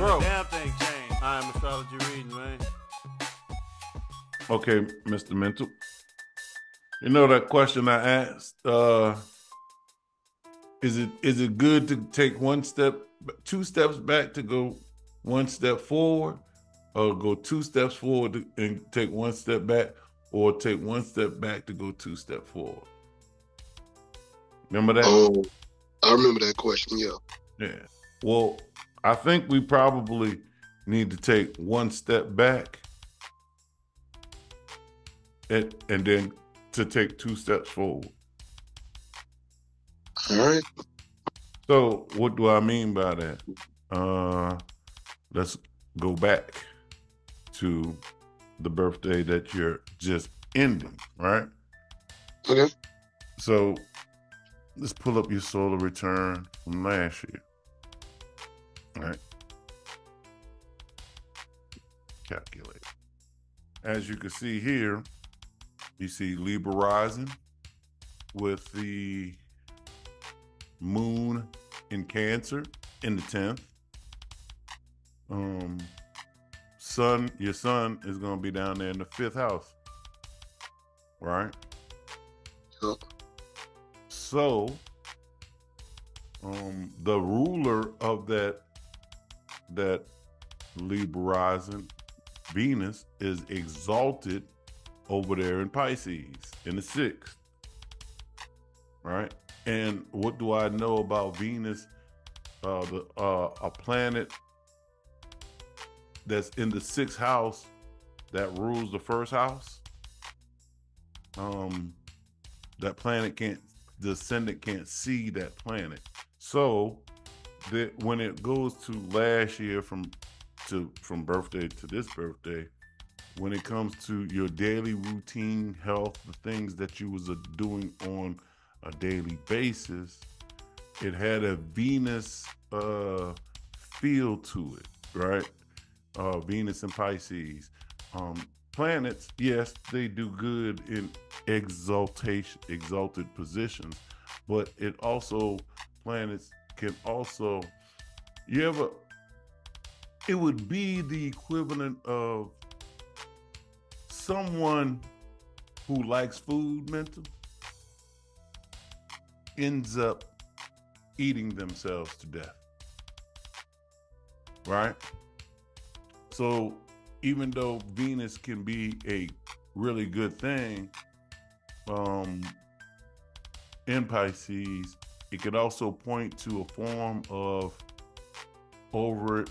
man, Bro. the damn thing changed. I am astrology reading, man. Okay, Mr. Mental. You know that question I asked? Uh is it is it good to take one step two steps back to go one step forward or go two steps forward to, and take one step back or take one step back to go two step forward? Remember that? Oh, I remember that question. Yeah. Yeah. Well, I think we probably need to take one step back and, and then to take two steps forward. All right. So, what do I mean by that? Uh, let's go back to the birthday that you're just ending, right? Okay. So, let's pull up your solar return from last year. All right. Calculate. As you can see here, you see Libra rising with the moon in Cancer in the 10th. Um, sun, your sun is going to be down there in the fifth house, right? Yep. So, um, the ruler of that that Libra Venus, is exalted over there in Pisces in the sixth. Right? And what do I know about Venus? Uh, the uh, a planet that's in the sixth house that rules the first house. Um, that planet can't the ascendant can't see that planet so that when it goes to last year from to from birthday to this birthday when it comes to your daily routine health the things that you was uh, doing on a daily basis it had a venus uh feel to it right? Uh venus and pisces. Um planets yes they do good in exaltation exalted positions but it also planets can also you ever it would be the equivalent of someone who likes food mental ends up eating themselves to death right? So even though venus can be a really good thing um in pisces it could also point to a form of over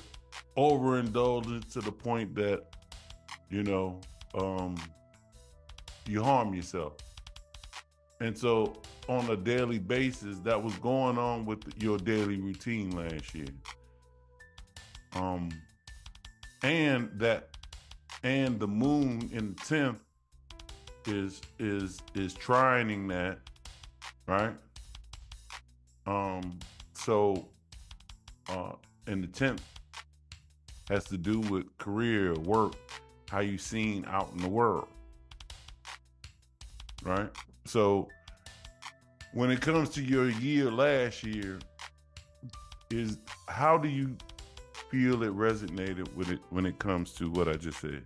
overindulgence to the point that you know um you harm yourself. And so on a daily basis that was going on with your daily routine last year. Um and that and the moon in the 10th is is is trining that right um so uh and the 10th has to do with career work how you seen out in the world right? So when it comes to your year last year is how do you feel it resonated with it when it comes to what i just said?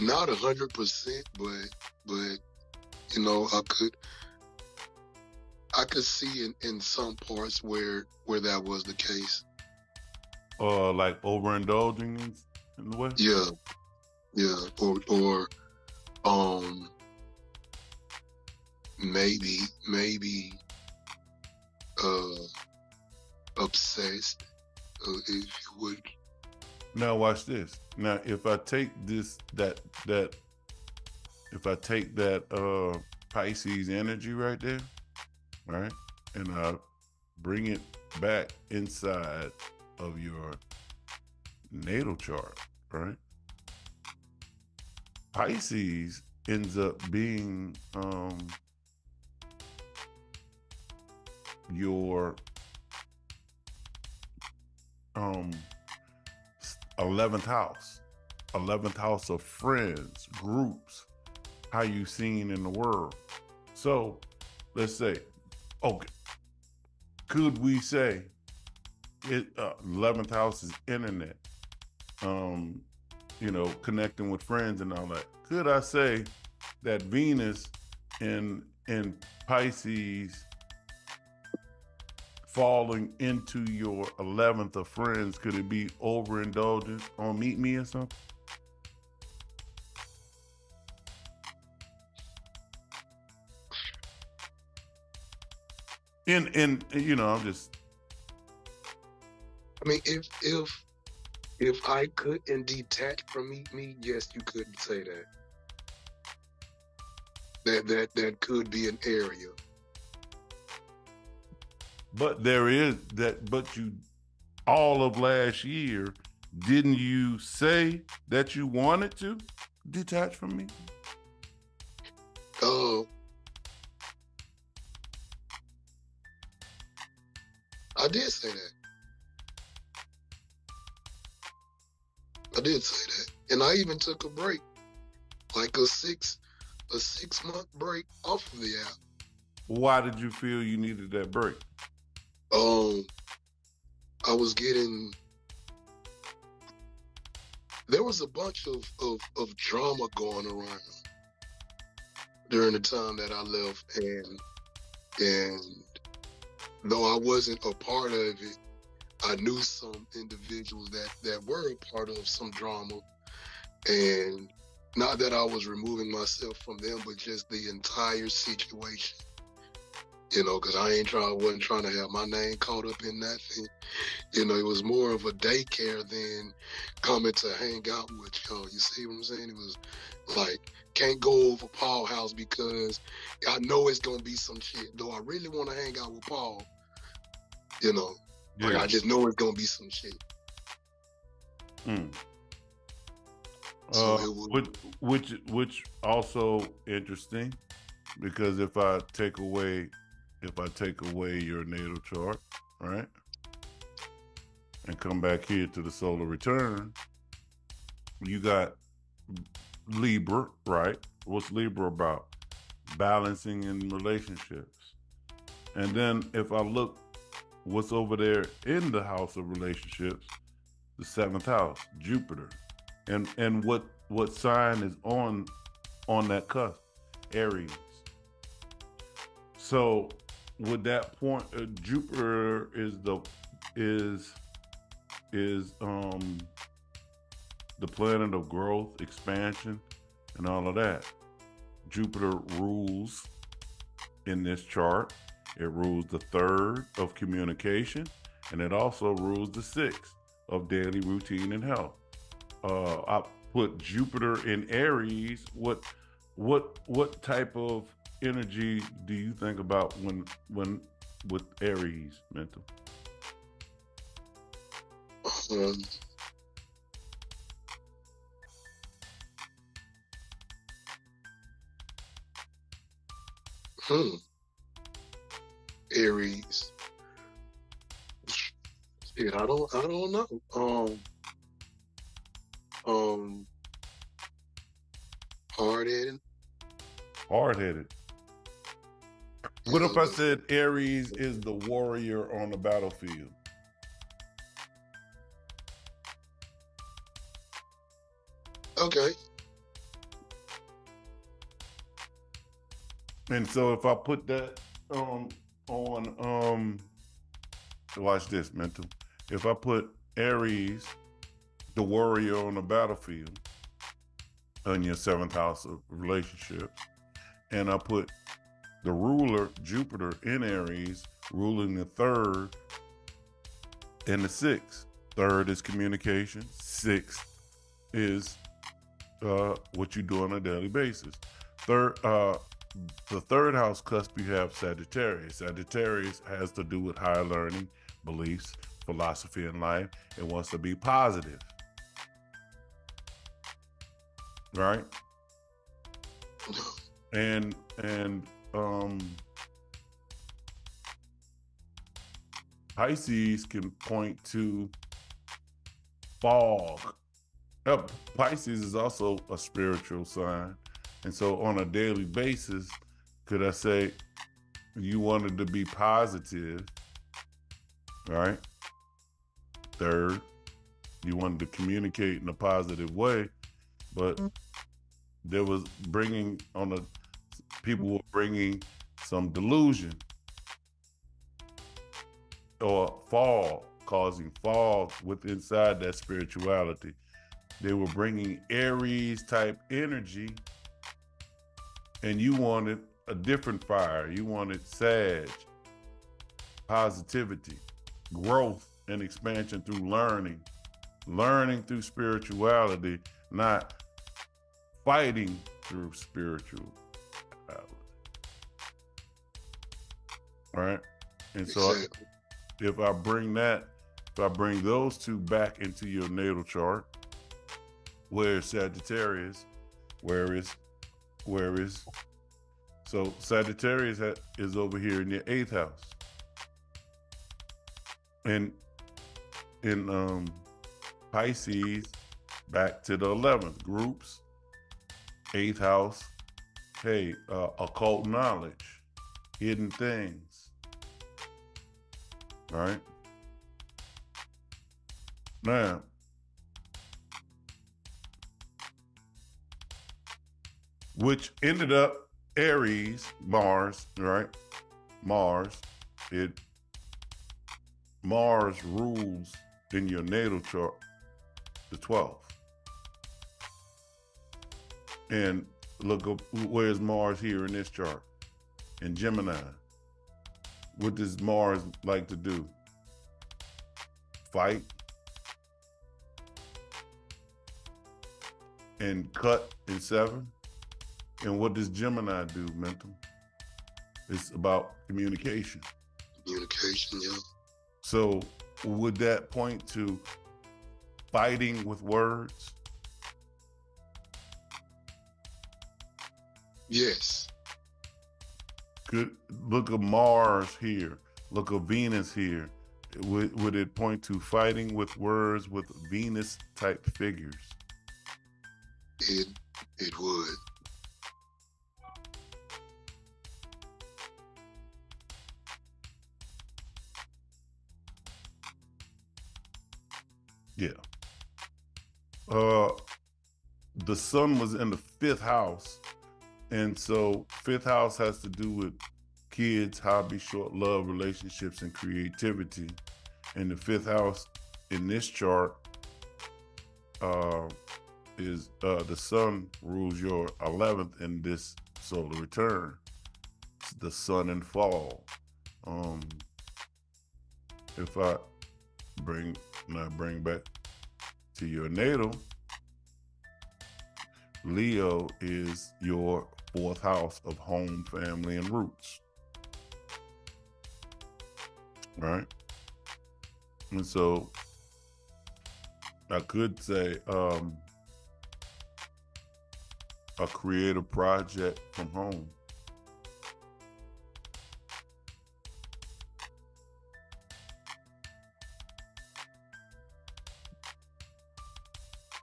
Not a hundred percent, but but you know, I could I could see in, in some parts where where that was the case. uh like overindulging in, in the way Yeah. Yeah. Or or um maybe maybe uh obsessed uh, if you would Now watch this. Now if I take this that that if I take that uh Pisces energy right there, right, and I bring it back inside of your natal chart, right? Pisces ends up being um your um 11th house 11th house of friends groups how you seen in the world. So let's say okay could we say it uh, 11th house is internet um you know connecting with friends and all that? Could i say that venus in in pisces falling into your 11th of friends could it be overindulgence on meet me or something in in you know i'm just I mean, if if if I couldn't detach from Meet Me, yes, you could say that. That that that could be an area. But there is that, but you, all of last year, didn't you say that you wanted to detach from me? Oh, I did say that. I did say that, and I even took a break, like a six, a six month break off of the app. Why did you feel you needed that break? Um, I was getting. There was a bunch of, of, of drama going around during the time that I left, and and though I wasn't a part of it, I knew some individuals that that were a part of some drama, and not that I was removing myself from them, but just the entire situation. You know, because I ain't trying, wasn't trying to have my name caught up in nothing. You know, it was more of a daycare than coming to hang out with y'all. You see what I'm saying? It was like can't go over Paul house because I know it's gonna be some shit. Though I really want to hang out with Paul, you know, like I just know it's gonna be some shit. Mm. So Uh, was- which, which, which also interesting, because if I take away, if I take away your natal chart, right, and come back here to the solar return, you got Libra, right? What's Libra about? Balancing in relationships. And then if I look what's over there in the house of relationships, the seventh house, Jupiter. And and what what sign is on on that cusp? Aries. So with that point, uh, Jupiter is the is is um the planet of growth, expansion, and all of that. Jupiter rules in this chart. It rules the third of communication, and it also rules the sixth of daily routine and health. Uh, I put Jupiter in Aries. What what what type of energy do you think about when when with Aries mental? Um, hmm. Aries. Yeah, I don't. I don't know. Um. Um. Hard headed. Hard headed. What if I said Aries is the warrior on the battlefield? Okay. And so if I put that um on um watch this mental. If I put Aries, the warrior on the battlefield, on your seventh house of relationships, and I put the ruler, Jupiter in Aries, ruling the third and the sixth. Third is communication. Sixth is uh, what you do on a daily basis. Third, uh, the third house cusp you have Sagittarius. Sagittarius has to do with higher learning, beliefs, philosophy in life. It wants to be positive. Right? And and um Pisces can point to fog. Pisces is also a spiritual sign. And so on a daily basis, could I say you wanted to be positive right? Third, you wanted to communicate in a positive way, but there was bringing on a people were bringing some delusion or fall, causing fall with inside that spirituality. They were bringing Aries type energy, and you wanted a different fire. You wanted Sag, positivity, growth, and expansion through learning, learning through spirituality, not fighting through spirituality. Right. And so Exactly. if I bring that, if I bring those two back into your natal chart, where is Sagittarius? Where is, where is, so Sagittarius ha- is over here in your eighth house. And in um Pisces, back to the 11th, groups, eighth house, hey, uh, occult knowledge, hidden things. All right. Now, which ended up Aries, Mars, right? Mars, it Mars rules in your natal chart the 12th. And look up where's Mars here in this chart? In Gemini. What does Mars like to do? Fight and cut in seven. And what does Gemini do, mental? It's about communication. Communication, yeah. So would that point to fighting with words? Yes. Could look at Mars here, look at Venus here. Would, would it point to fighting with words with Venus type figures? It it would. Yeah. Uh the sun was in the fifth house. And so fifth house has to do with kids, hobby, short love, relationships, and creativity. And the fifth house in this chart uh is uh the sun rules your eleventh in this solar return. It's the sun and fall. Um if I bring now bring back to your natal, Leo is your fourth house of home, family, and roots. Right? And so I could say um, a creative project from home.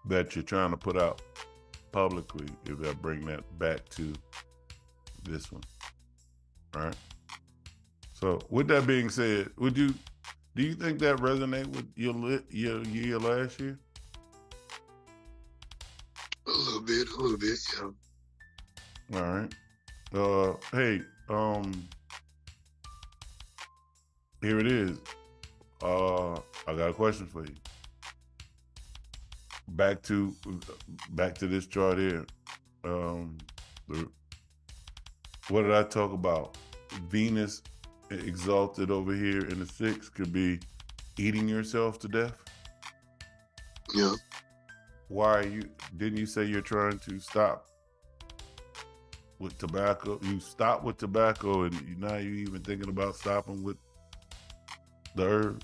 that you're trying to put out publicly if I bring that back to this one. All right. So with that being said, would you do you think that resonate with your your year last year? A little bit, a little bit, yeah. All right. Uh hey, um here it is. Uh I got a question for you. Back to back to this chart here. Um the, what did I talk about? Venus exalted over here in the six could be eating yourself to death. Yeah. Why are you didn't you say you're trying to stop with tobacco? You stop with tobacco and now you even thinking about stopping with the herb?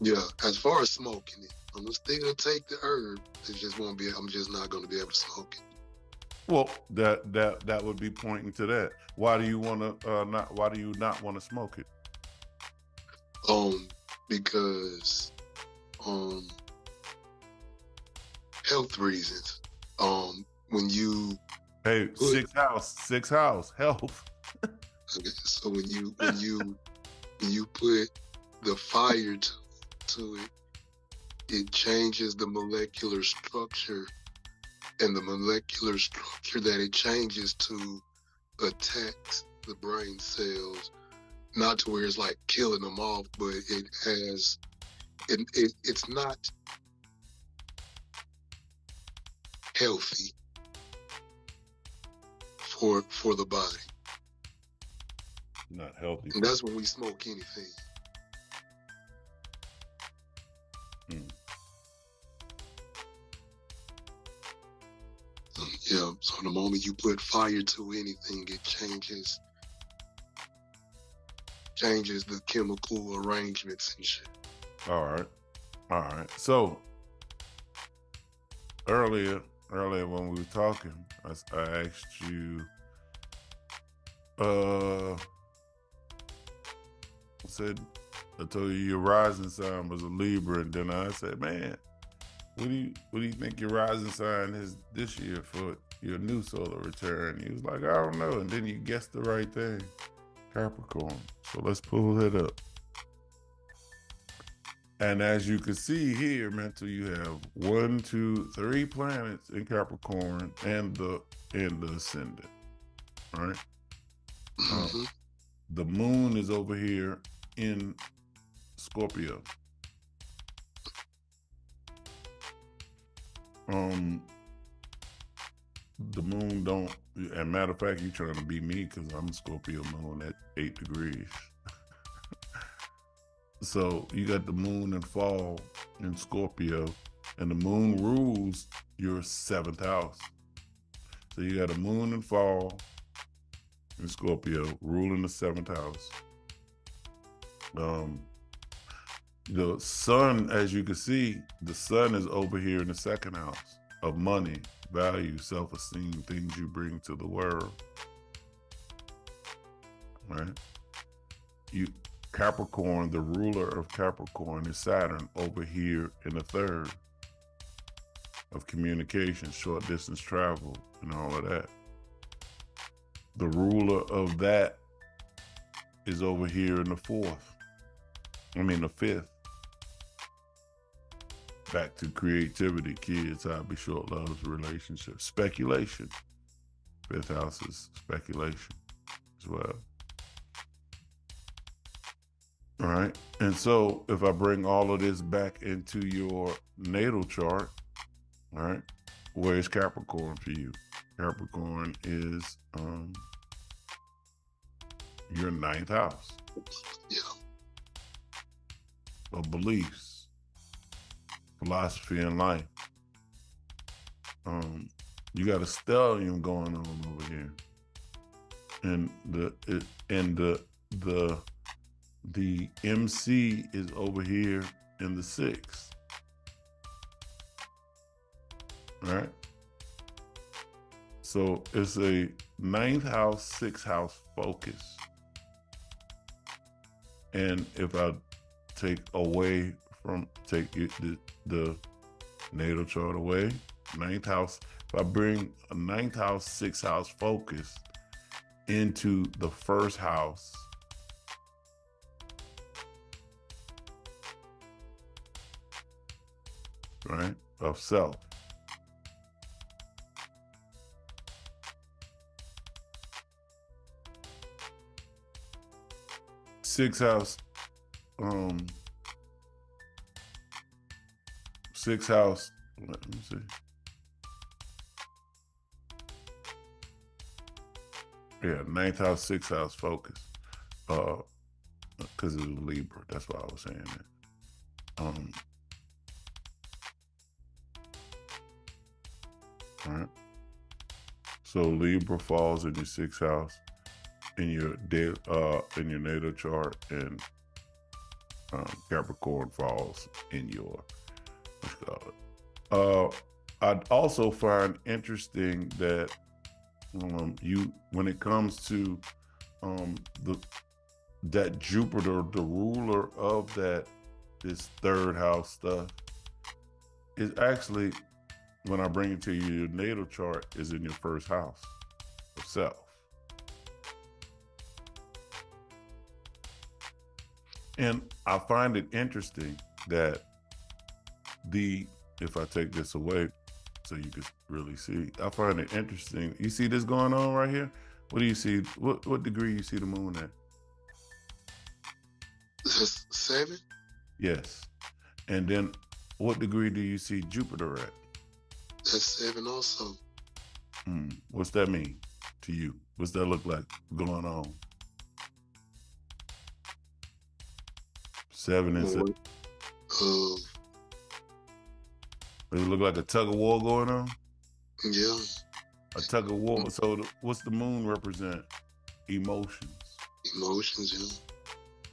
Yeah. As far as smoking it, I'm still gonna take the herb. It just won't be I'm just not gonna be able to smoke it. Well, that that that would be pointing to that. Why do you want to uh, not? Why do you not want to smoke it? Um, because um health reasons. Um, when you Hey, Good. six house, six house, health. okay, so when you when you when you put the fire to, to it, it changes the molecular structure and the molecular structure that it changes to attacks the brain cells, not to where it's like killing them off, but it has, it, it it's not healthy for for the body. Not healthy. And that's when we smoke anything. Mm. Yeah, so the moment you put fire to anything, it changes changes the chemical arrangements and shit. All right. All right. So earlier, earlier when we were talking, I asked you, uh, I said, I told you your rising sign was a Libra, and then I said, man, what do you what do you think your rising sign is this year for your new solar return? He was like, I don't know, and then you guessed the right thing, Capricorn. So let's pull it up. And as you can see here, mental, you have one, two, three planets in Capricorn and the and the ascendant. All right. Oh. Mhm. The moon is over here in Scorpio. Um the moon don't and matter of fact you trying to be me because I'm Scorpio moon at eight degrees. so you got the moon and fall in Scorpio and the moon rules your seventh house. So you got a moon and fall in Scorpio, ruling the seventh house. Um, the sun, as you can see, the sun is over here in the second house of money, value, self esteem, things you bring to the world. Right? You Capricorn, the ruler of Capricorn is Saturn over here in the third of communication, short distance travel, and all of that the ruler of that is over here in the fourth. I mean the fifth. Back to creativity, kids, hobby, short loves, relationships, speculation. Fifth house is speculation as well. All right. And so if I bring all of this back into your natal chart, all right, where's Capricorn for you? Capricorn is um your ninth house Yeah. of beliefs, philosophy, in life. Um, you got a stellium going on over here, and the it, and the the the MC is over here in the sixth. All right. So it's a ninth house, sixth house focus. And if I take away from take the, the natal chart away, ninth house, if I bring a ninth house, sixth house focus into the first house, right, of self. Six house, um, six house. Let me see. Yeah, ninth house, sixth house focus. Uh, because it's Libra. That's why I was saying that. Um. All right. So Libra falls in your sixth house in your de- uh in your natal chart, and um, Capricorn falls in your it. Uh, I'd also find interesting that um, you when it comes to um, the that Jupiter, the ruler of that this third house stuff, is actually when I bring it to you, your natal chart is in your first house of self. And I find it interesting that the if I take this away so you can really see, I find it interesting. You see this going on right here? What do you see? What what degree you see the moon at? Seven. Yes. And then what degree do you see Jupiter at? That's seven also. Hmm. What's that mean to you? What's that look like going on? Seven and Does it look like a tug of war going on? yeah, A tug of war. So the, what's the moon represent? Emotions. emotions.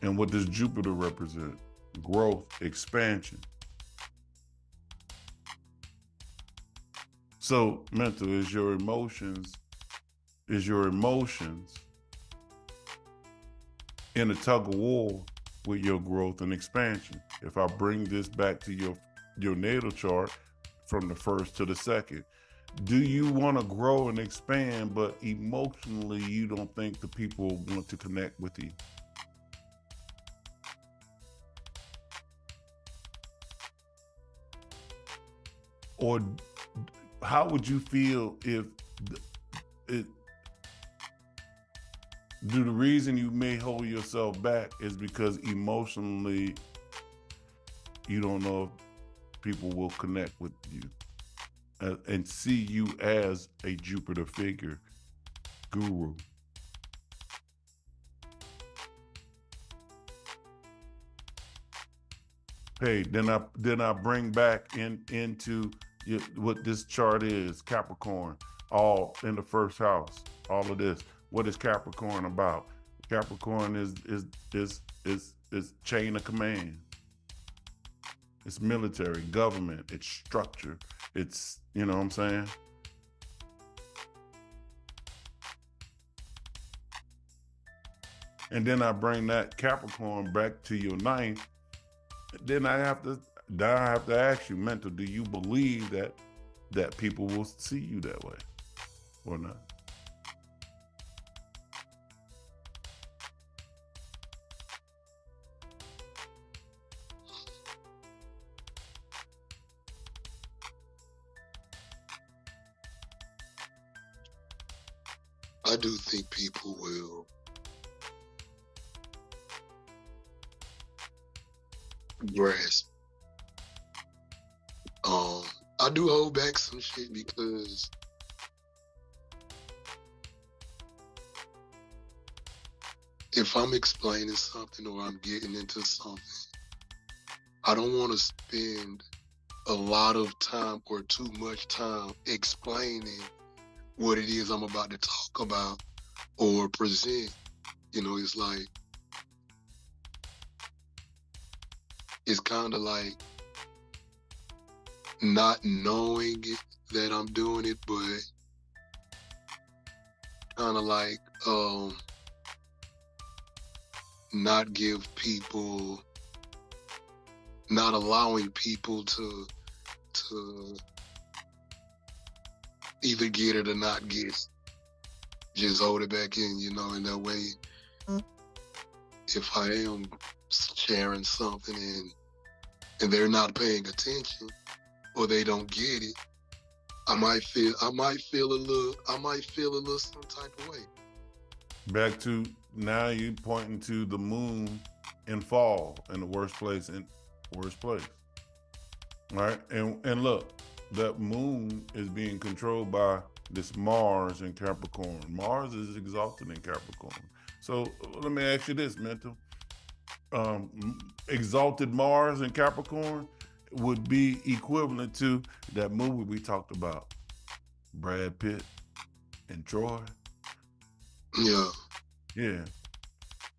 Yeah. And what does Jupiter represent? Growth, expansion. So mental is your emotions, is your emotions in a tug of war with your growth and expansion. If I bring this back to your your natal chart from the first to the second, do you want to grow and expand, but emotionally you don't think the people want to connect with you? or how would you feel if it do the reason you may hold yourself back is because emotionally you don't know people will connect with you uh, and see you as a jupiter figure guru. Hey then i then i bring back in into what this chart is capricorn all in the first house all of this. What is capricorn about? Capricorn is is is is is chain of command it's military government it's structure it's you know what i'm saying and then i bring that capricorn back to your ninth then i have to then I have to ask you, mental, do you believe that that people will see you that way or not? Because if I'm explaining something or I'm getting into something, I don't want to spend a lot of time or too much time explaining what it is I'm about to talk about or present. You know, it's like, it's kind of like not knowing it, that I'm doing it, but kind of like um, not give people, not allowing people to to either get it or not get it. Just hold it back in, you know, in that way. If I am sharing something and and they're not paying attention or they don't get it, I might feel I might feel a little I might feel a little some type of way. Back to now you pointing to the moon in fall in the worst place in worst place. All right. And and look, that moon is being controlled by this Mars in Capricorn. Mars is exalted in Capricorn. So let me ask you this, mental. Um, exalted Mars in Capricorn would be equivalent to that movie we talked about, Brad Pitt and Troy. Yeah. Yeah.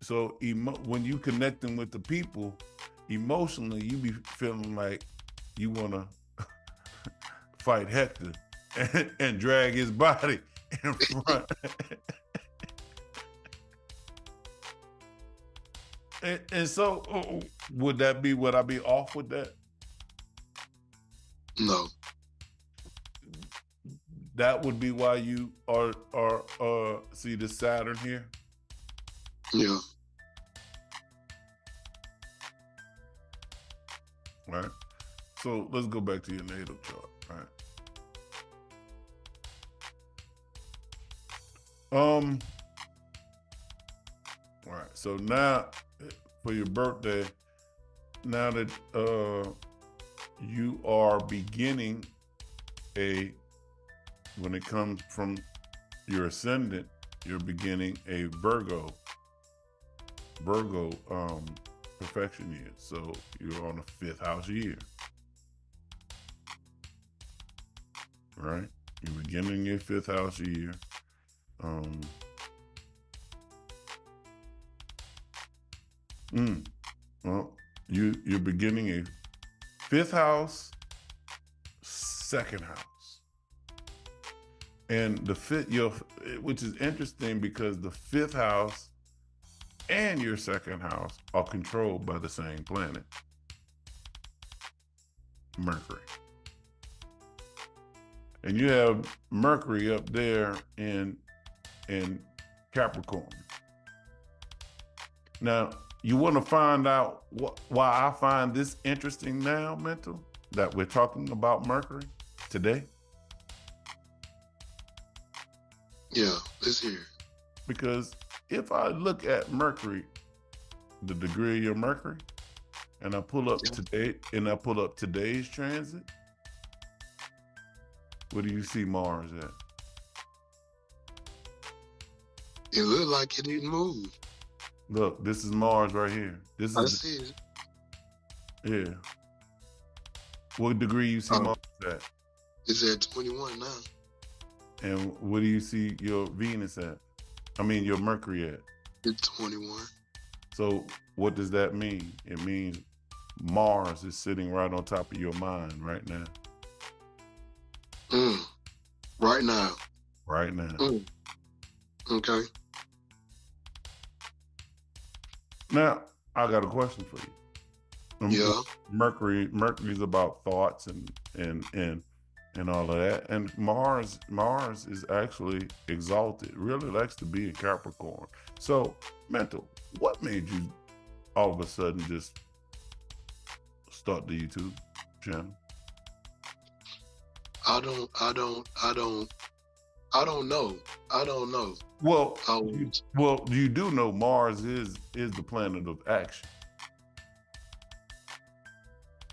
So emo- when you connecting with the people, emotionally, you be feeling like you want to fight Hector and, and drag his body in front. and, and so, uh, would that be? Would I be off with that? No. That would be why you are are uh see the Saturn here. Yeah. right? So let's go back to your natal chart, right? Um. All right. So now, for your birthday, now that uh, you are beginning a, when it comes from your ascendant, you're beginning a Virgo, Virgo um, perfection year. So you're on the fifth house year. Right? You're beginning your fifth house year. Um, mm, well, you you're beginning a fifth house, second house, and the fifth your which is interesting because the fifth house and your second house are controlled by the same planet, Mercury. And you have Mercury up there in in Capricorn. Now, you want to find out wh- why I find this interesting now, mental, that we're talking about Mercury today? Yeah, let's. Because if I look at Mercury, the degree of your Mercury, and I pull up today and I pull up today's transit, where do you see Mars at? It looked like it didn't move. Look, this is Mars right here. This is. I see it. yeah. What degree you see Oh. Mars at? It's at 21 now. And what do you see your Venus at? I mean your Mercury at? It's 21. So what does that mean? It means Mars is sitting right on top of your mind right now. Mm. Right now. Right now. Mm. Okay. Now, I got a question for you. Um, Yeah. Mercury Mercury's about thoughts and and and and all of that. And Mars Mars is actually exalted. Really likes to be in Capricorn. So, mental, what made you all of a sudden just start the YouTube channel? I don't, I don't, I don't, I don't know. I don't know. Well, I you, well, you do know Mars is is the planet of action,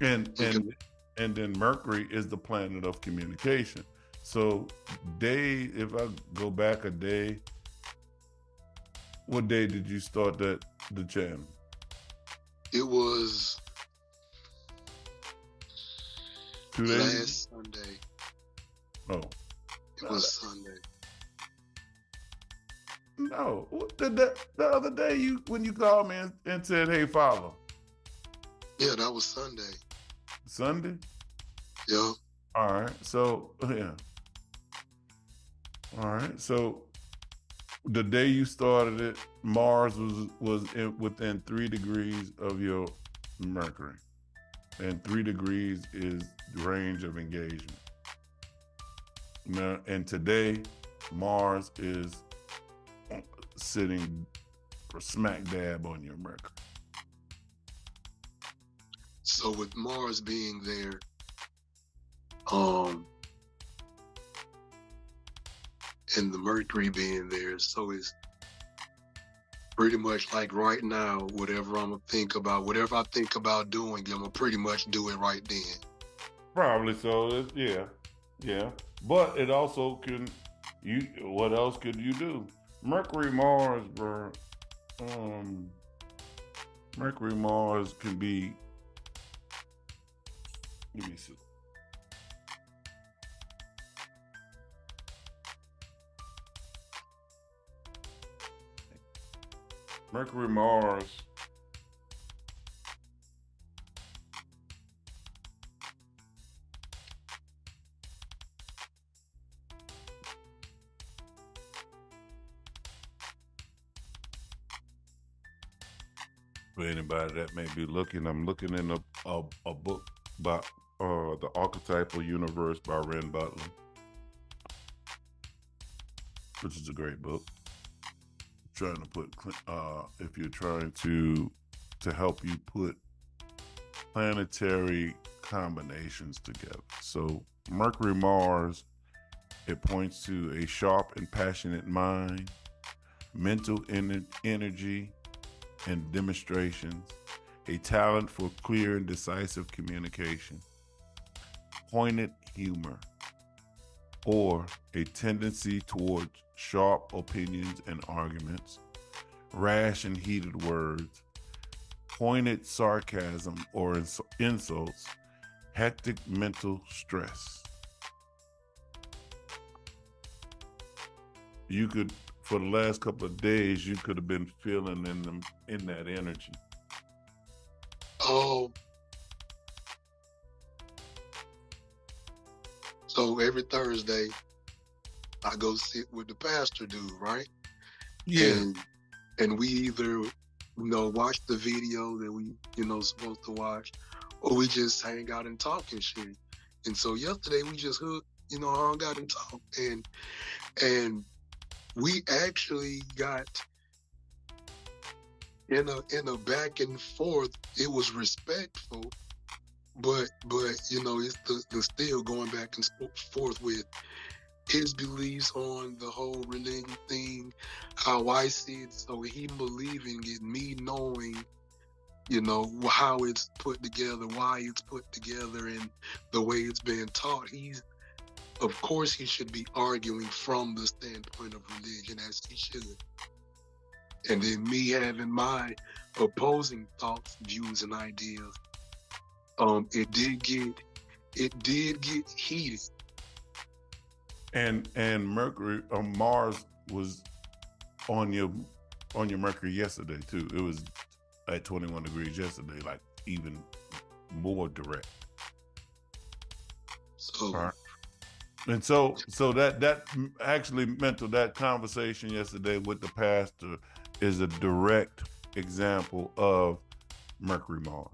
and and and then Mercury is the planet of communication. So, day, if I go back a day, what day did you start that the channel? it was Two days. last Sunday. Oh was Sunday. no! The, the, the other day you when you called me and, and said, "Hey, follow Yeah, that was Sunday. Sunday." Yeah. All right. So yeah. All right. So the day you started it, Mars was was in, within three degrees of your Mercury, and three degrees is range of engagement. Now, and today, Mars is sitting smack dab on your Mercury. So with Mars being there, um, and the Mercury being there, so it's pretty much like right now, whatever I'm gonna think about, whatever I think about doing, I'm gonna pretty much do it right then. Probably so. It's, yeah, yeah. But it also can. You what else could you do? Mercury Mars, bro. Um, Mercury Mars can be. Let me see. Mercury Mars. For anybody that may be looking, I'm looking in a a, a book by uh, the Archetypal Universe by Renn Butler, which is a great book. Trying to put, uh, if you're trying to to help you put planetary combinations together. So Mercury Mars, it points to a sharp and passionate mind, mental ener- energy and demonstrations, a talent for clear and decisive communication, pointed humor, or a tendency towards sharp opinions and arguments, rash and heated words, pointed sarcasm or ins- insults, hectic mental stress. You could, for the last couple of days, you could have been feeling in them in that energy. Oh. So every Thursday, I go sit with the pastor dude, right? Yeah. And and we either you know watch the video that we you know supposed to watch, or we just hang out and talk and shit. And so yesterday we just hooked, you know, hung out and talked, and and we actually got in a in a back and forth. It was respectful, but but you know it's the, the still going back and forth with his beliefs on the whole religion thing, how I see it. So him believing it, me knowing, you know, how it's put together, why it's put together, and the way it's been taught. He's, of course, he should be arguing from the standpoint of religion as he should. And then me having my opposing thoughts, views, and ideas. Um, it did get, it did get heated and and Mercury or Mars was on your on your Mercury yesterday too. It was at 21 degrees yesterday, like even more direct. So right. And so so that that actually mental that conversation yesterday with the pastor is a direct example of Mercury Mars.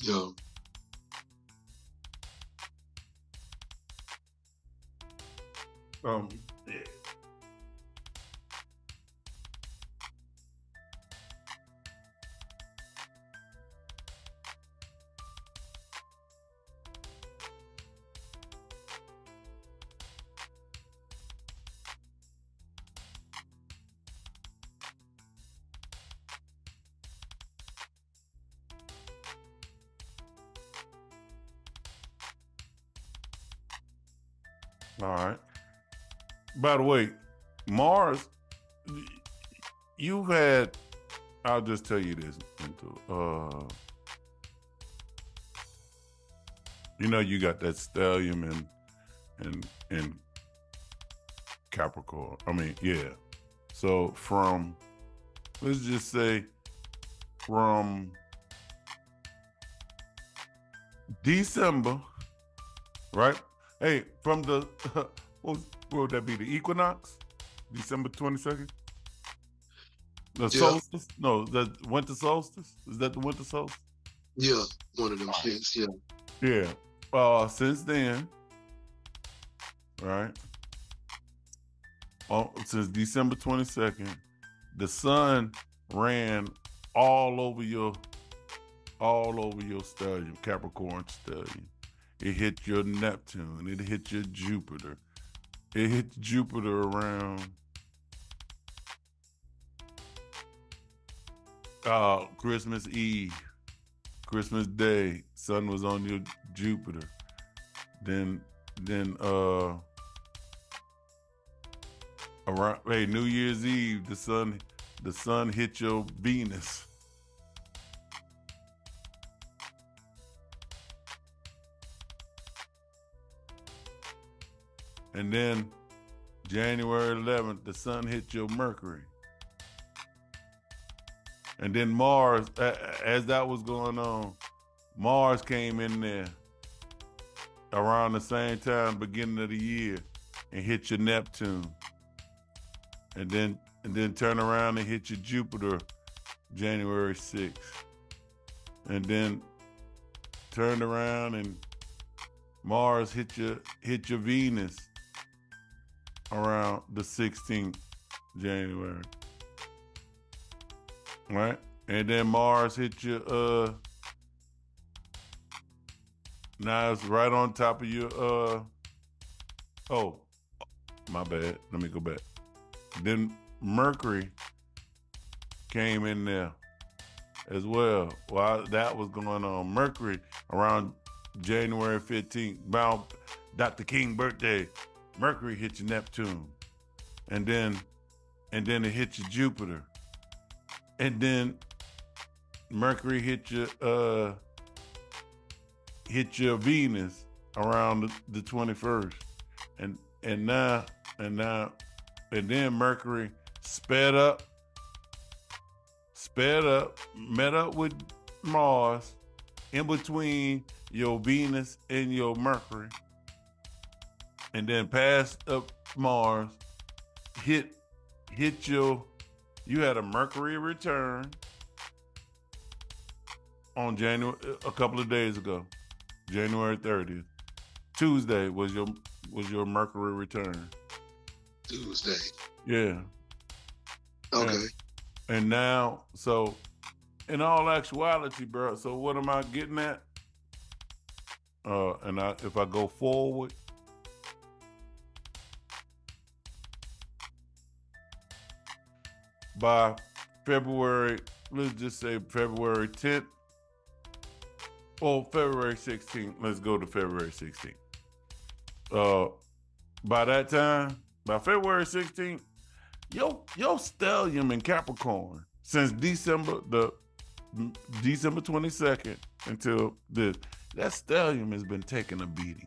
yeah. Um By the way, Mars, you've had. I'll just tell you this. Uh, you know, you got that stellium and and and Capricorn. I mean, yeah. So from let's just say from December, right? Hey, from the was, what would that be? The equinox, December twenty second. The Yeah. solstice? No, the winter solstice. Is that the winter solstice? Yeah, one of them shits. Yeah. Yeah. Uh, since then, right? Oh, since December twenty second, the sun ran all over your, all over your stellium, Capricorn stellium. It hit your Neptune. It hit your Jupiter. It hit Jupiter around uh, Christmas Eve, Christmas Day. Sun was on your Jupiter. Then, then uh, around hey New Year's Eve, the sun, the sun hit your Venus. And then January 11th, the sun hit your Mercury. And then Mars, as that was going on, Mars came in there around the same time, beginning of the year, and hit your Neptune. And then and then turn around and hit your Jupiter January 6th. And then turned around and Mars hit your hit your Venus around the 16th January. Right? and then Mars hit your uh now it's right on top of your uh oh my bad. Let me go back. Then Mercury came in there as well. While that was going on, Mercury around January 15th, around Dr. King birthday, Mercury hits your Neptune. And then and then it hits your Jupiter. And then Mercury hit your uh hit your Venus around the, the 21st. And and now and now and then Mercury sped up sped up, met up with Mars in between your Venus and your Mercury, and then pass up Mars, hit hit your you had a Mercury return on January a couple of days ago, January 30th. Tuesday was your was your Mercury return. Tuesday. Yeah. Okay. And now, so in all actuality, bro, so what am I getting at? Uh, and I, if I go forward, by February, let's just say February 10th or February 16th. Let's go to February 16th. Uh, by that time, by February 16th, yo, yo, stellium in Capricorn since December the December 22nd until this, that stellium has been taking a beating.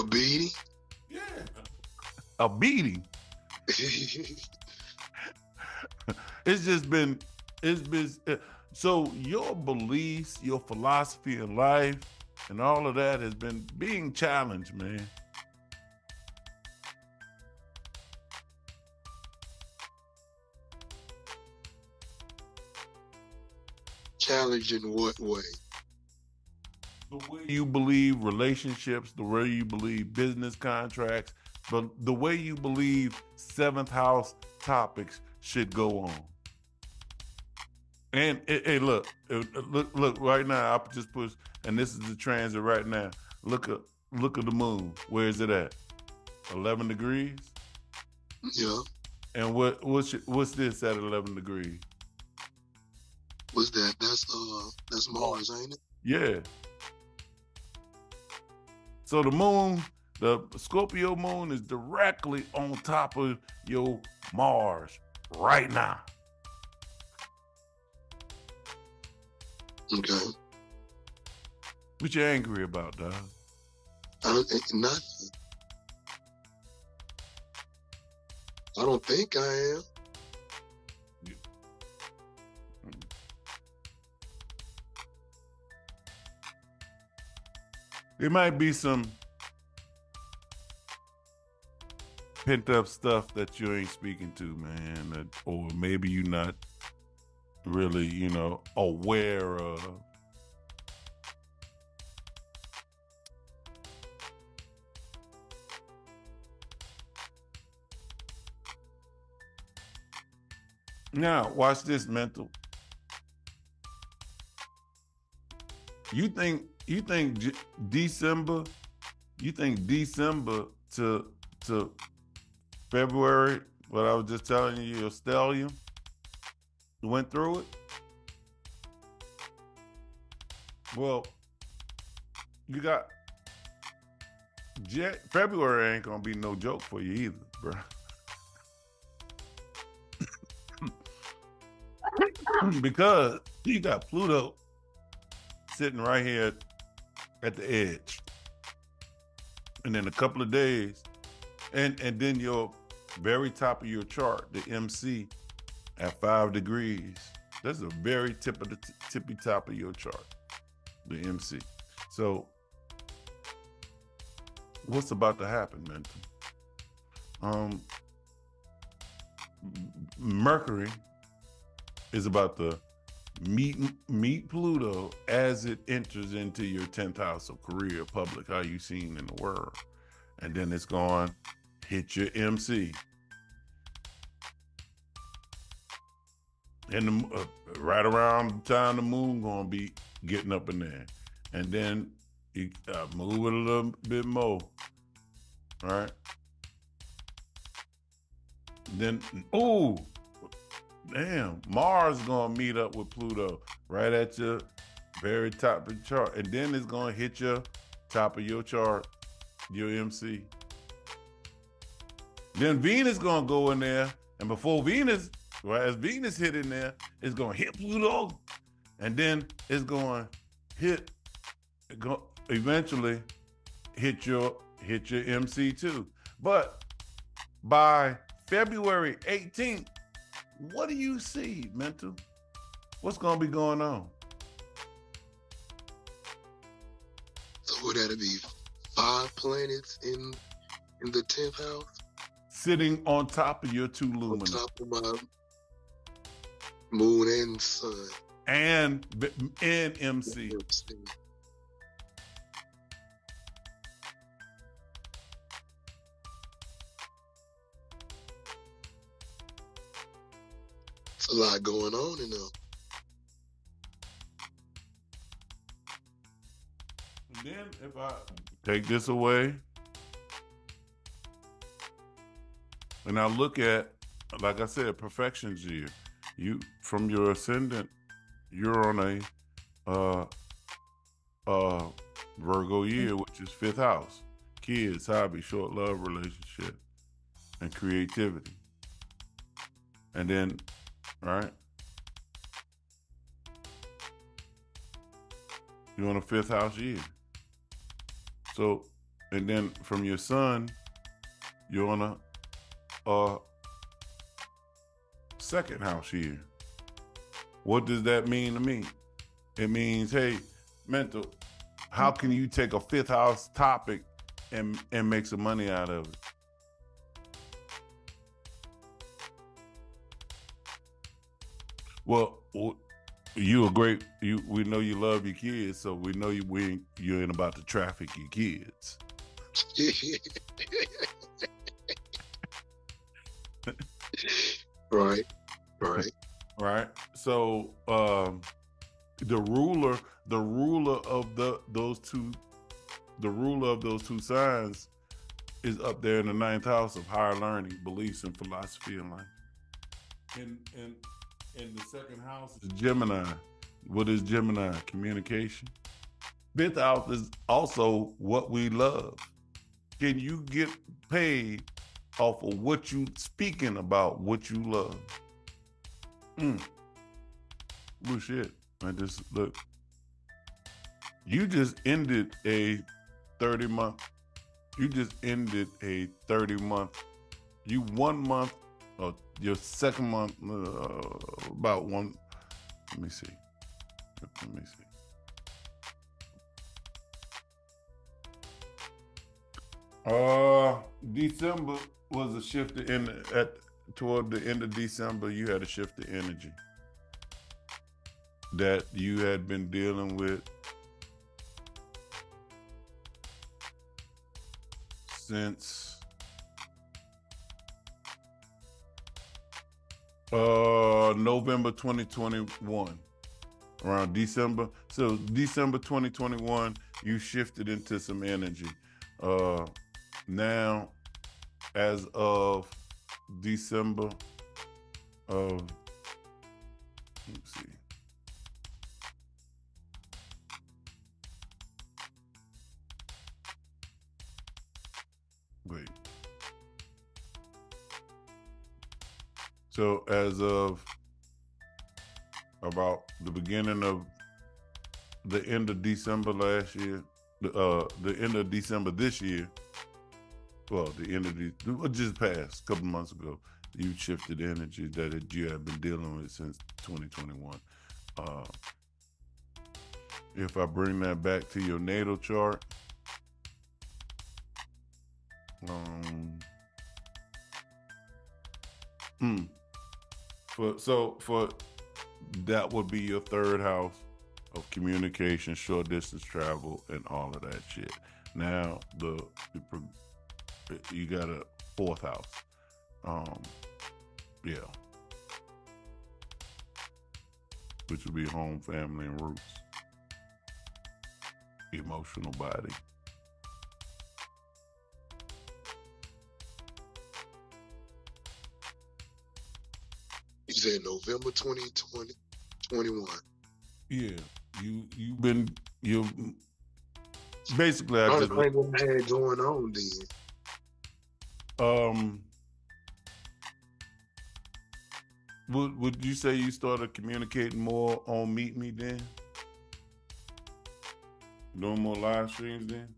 A beating? Yeah. A beating. it's just been, it's been, so your beliefs, your philosophy in life, and all of that has been being challenged, man. Challenged in what way? The way you believe relationships, the way you believe business contracts, but the way you believe seventh house topics should go on. And hey, look, look, look! Right now, I just put, and this is the transit right now. Look at, look at the moon. Where is it at? Eleven degrees. Yeah. And what, what's, what's this at eleven degrees? What's that? That's uh, that's Mars, ain't it? Yeah. So the moon, the Scorpio moon, is directly on top of your Mars right now. Okay. What you angry about, dog? I don't think nothing. I don't think I am. There might be some pent up stuff that you ain't speaking to, man, that, or maybe you're not really, you know, aware of. Now, watch this mental. You think you think J- December, you think December to to February, what I was just telling you, your stellium, you went through it? Well, you got Jet February ain't gonna be no joke for you either, bro. because you got Pluto sitting right here at the edge. And then a couple of days, and and then your very top of your chart, the MC at five degrees. That's the very tip of the t- tippy top of your chart, the MC. So, what's about to happen, Mental? Um, Mercury is about to meet meet Pluto as it enters into your tenth house of career, public, how you seen in the world, and then it's going hit your MC. And the, uh, right around the time the moon gonna be getting up in there, and then you uh, move it a little bit more, right? Then, oh, damn, Mars gonna meet up with Pluto right at your very top of the chart, and then it's gonna hit your top of your chart, your MC. Then Venus gonna go in there, and before Venus, well, as Venus hit in there, it's gonna hit Pluto, and then it's gonna hit, go, eventually hit your hit your MC too. But by February 18th, what do you see, mental? What's gonna be going on? So would that be five planets in in the tenth house? Sitting on top of your two On top of my moon and sun. and and MC. It's a lot going on in there. Then if I take this away and I look at, like I said, profections year, you from your ascendant, you're on a uh uh Virgo year, which is fifth house. Kids, hobby, short love relationship, and creativity. And then, right? You're on a fifth house year. So, and then from your sun, you're on a, a second house year. What does that mean to me? It means, hey, mental, how can you take a fifth house topic and and make some money out of it? Well, you a great you. We know you love your kids, so we know you we ain't- you ain't about to traffic your kids. right, right. right? So um, the ruler, the ruler of the those two, the ruler of those two signs is up there in the ninth house of higher learning, beliefs, and philosophy in life. And in in the second house is Gemini. What is Gemini? Communication. Fifth house is also what we love. Can you get paid off of what you speaking about, what you love? Mm. Well, shit. I just look. You just ended a 30 month. You just ended a 30 month. You one month, or your second month, uh, about one. Let me see. Let me see. Uh, December was a shift in at toward the end of December. You had a shift of energy that you had been dealing with since uh November 2021 around December. So December 2021 you shifted into some energy. Uh now as of December of So as of about the beginning of the end of December last year, uh the end of December this year, well, the end of the just passed a couple months ago, you shifted energy that it, you have been dealing with since 2021. Uh, if I bring that back to your natal chart, um, hmm. For so for that would be your third house of communication, short distance travel, and all of that shit. Now the the, you got a fourth house. Um, yeah, which would be home, family, and roots. Emotional body. You said November 2020, 21. Yeah, you you've been you basically I I just don't know what I had going on then. um would would you say you started communicating more on Meet Me then? Doing more live streams then?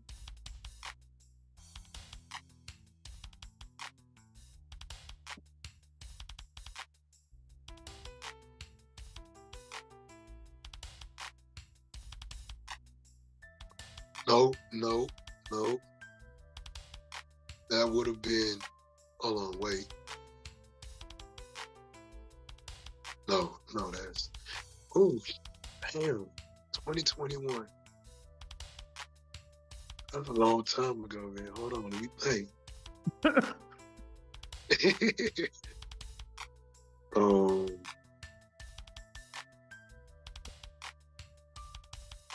Time ago, man. Hold on, let me think. um,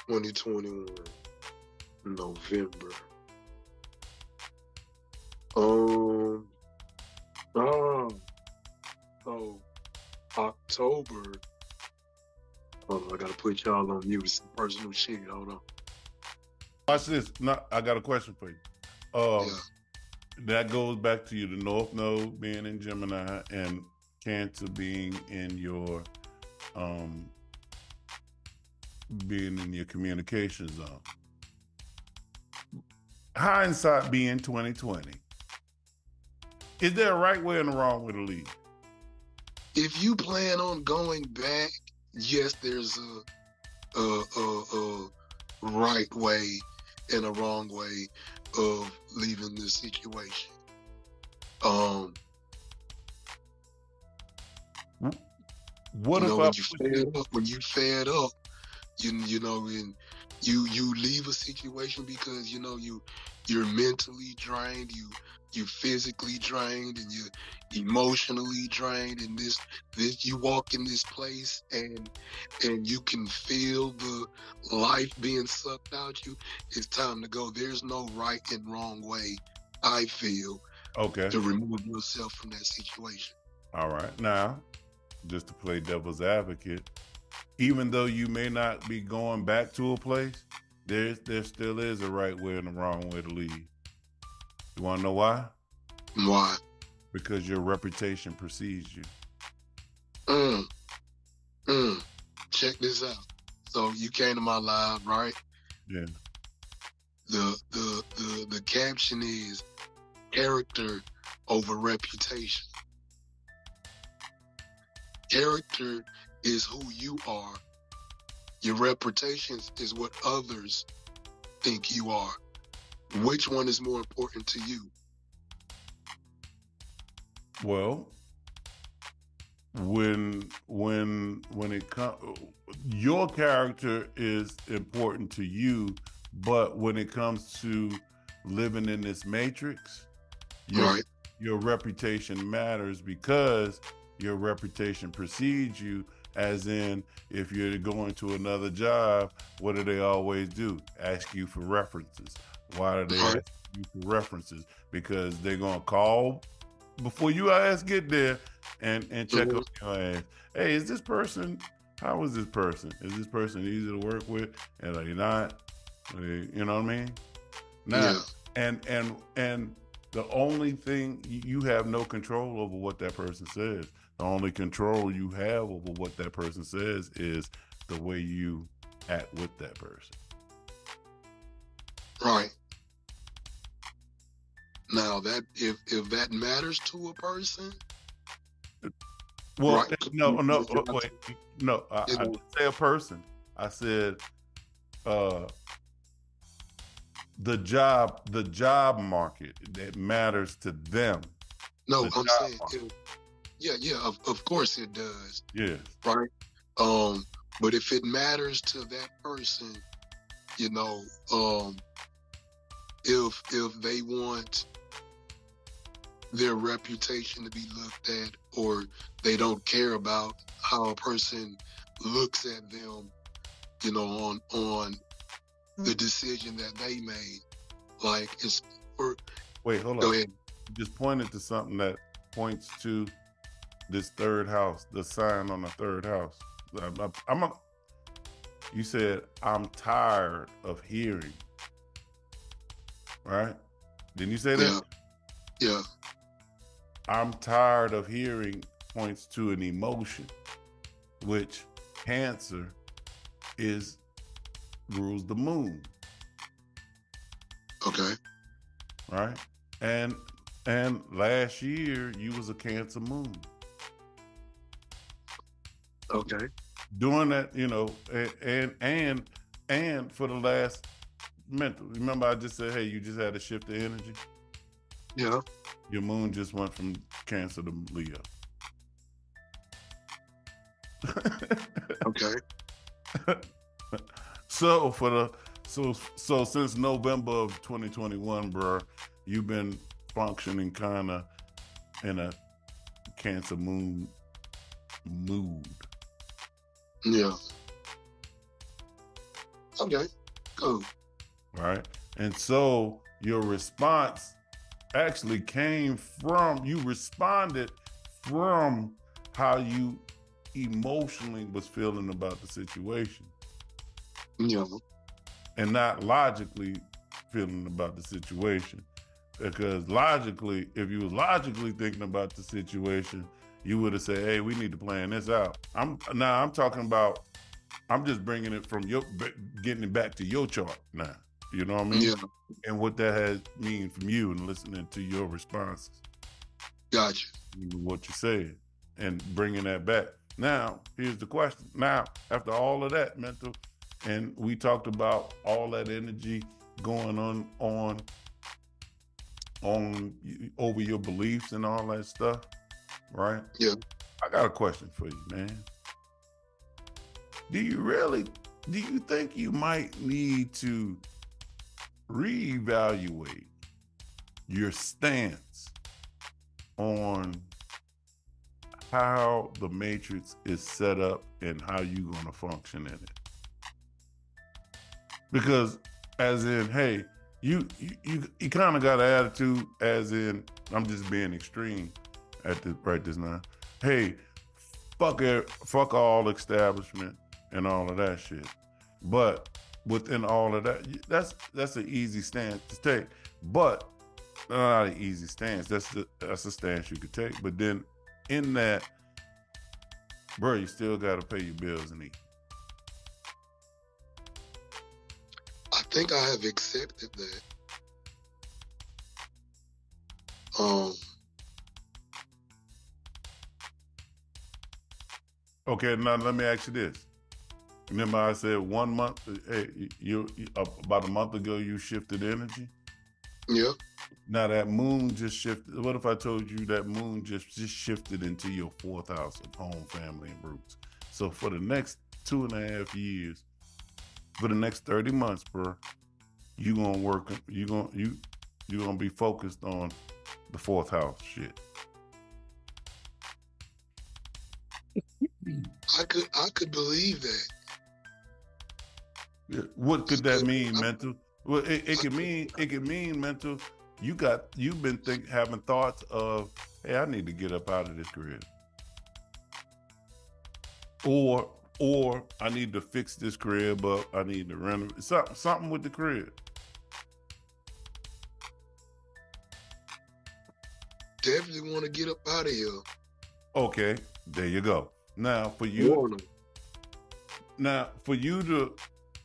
2021. November. Um. Oh. So October. Oh, I gotta put y'all on mute. Some personal shit. Hold on. Watch this. No, I got a question for you. Um Yeah. that goes back to you, the North Node being in Gemini and Cancer being in your um being in your communication zone. Hindsight being 2020. Is there a right way and a wrong way to lead? If you plan on going back, yes, there's a a, a, a right way and a wrong way of leaving this situation. Um, What you know, if I you fed up, when you fed up, you you know, and you you leave a situation because you know you you're mentally drained, you you physically drained, and you're emotionally drained, and this this you walk in this place and and you can feel the life being sucked out you. It's time to go. There's no right and wrong way. I feel Okay. to remove yourself from that situation. All right. Now, just to play devil's advocate, even though you may not be going back to a place, there there still is a right way and a wrong way to lead. You want to know why? Why? Because your reputation precedes you. Mm. Mm. Check this out. So you came to my live, right? Yeah. The the the the caption is character over reputation. Character is who you are. Your reputation is what others think you are. Which one is more important to you? Well, when when when it comes, your character is important to you, but when it comes to living in this matrix, your Right. your reputation matters because your reputation precedes you. As in, if you're going to another job, what do they always do? Ask you for references. Why do they ask you for references? Because they're gonna call before you ass get there and and check Mhm. up your ass. Hey, is this person? How is this person? Is this person easy to work with? And are they not? Are they- you know what I mean? Now, Yeah. and and and the only thing you have no control over what that person says. The only control you have over what that person says is the way you act with that person. Right. Now that if if that matters to a person, Well, Right. no, no, wait, no. I, I didn't say a person. I said uh, the job, the job market that matters to them. no, The I'm saying, market. Yeah, yeah, of, of course it does, Yeah. right? Um, but if it matters to that person, you know, um, if if they want their reputation to be looked at or they don't care about how a person looks at them you know on on the decision that they made like it's or Wait, hold go on. ahead You just pointed to something that points to this third house, the sign on the third house. I'm, I'm- I'm a, you said, I'm tired of hearing. Right? Didn't you say that? yeah yeah I'm tired of hearing points to an emotion, which Cancer is rules the moon, okay right? And and last year you was a Cancer moon. Okay Doing that, you know, and and and, and for the last mental. Remember, I just said, hey, you just had to shift the energy. yeah Your moon just went from Cancer to Leo. okay so for the so so since November of 2021, bro, you've been functioning kind of in a Cancer moon mood. Yeah. Okay cool. Right? And so your response actually came from you responded from how you emotionally was feeling about the situation. Yeah. And not logically feeling about the situation. Because logically if you was logically thinking about the situation you would have said hey we need to plan this out. I'm now i'm talking about i'm just bringing it from your getting it back to your chart now. You know what i mean? Yeah. And what that has mean from you and listening to your responses, gotcha. What you said, and bringing that back. Now, here's the question. Now, after all of that mental, and we talked about all that energy going on on on over your beliefs and all that stuff, right? Yeah. I got a question for you, man. Do you really do you think you might need to reevaluate your stance on how the matrix is set up and how you're going to function in it because as in hey you you you, you kind of got an attitude as in i'm just being extreme at this right this now. Hey fuck it fuck all establishment and all of that shit. But within all of that that's that's an easy stance to take. But not an easy stance. That's the, that's a stance you could take. But then in that bro you still got to pay your bills and eat. I think I have accepted that. Um, Okay, now let me ask you this. Remember, I said one month. Hey, you, you uh, about a month ago you shifted energy. yeah, Now that moon just shifted. What if I told you that moon just just shifted into your fourth house of home, family, and roots? So for the next two and a half years, for the next thirty months, bro, you gonna work. You gonna you you gonna be focused on the fourth house shit. I could I could believe that. Yeah, What could that mean, mental? Well, it, it could mean it could mean mental. You got you've been think having thoughts of, hey, I need to get up out of this crib, or or I need to fix this crib up. I need to renovate something something with the crib. Definitely want to get up out of here. Okay, there you go. Now for you, now for you to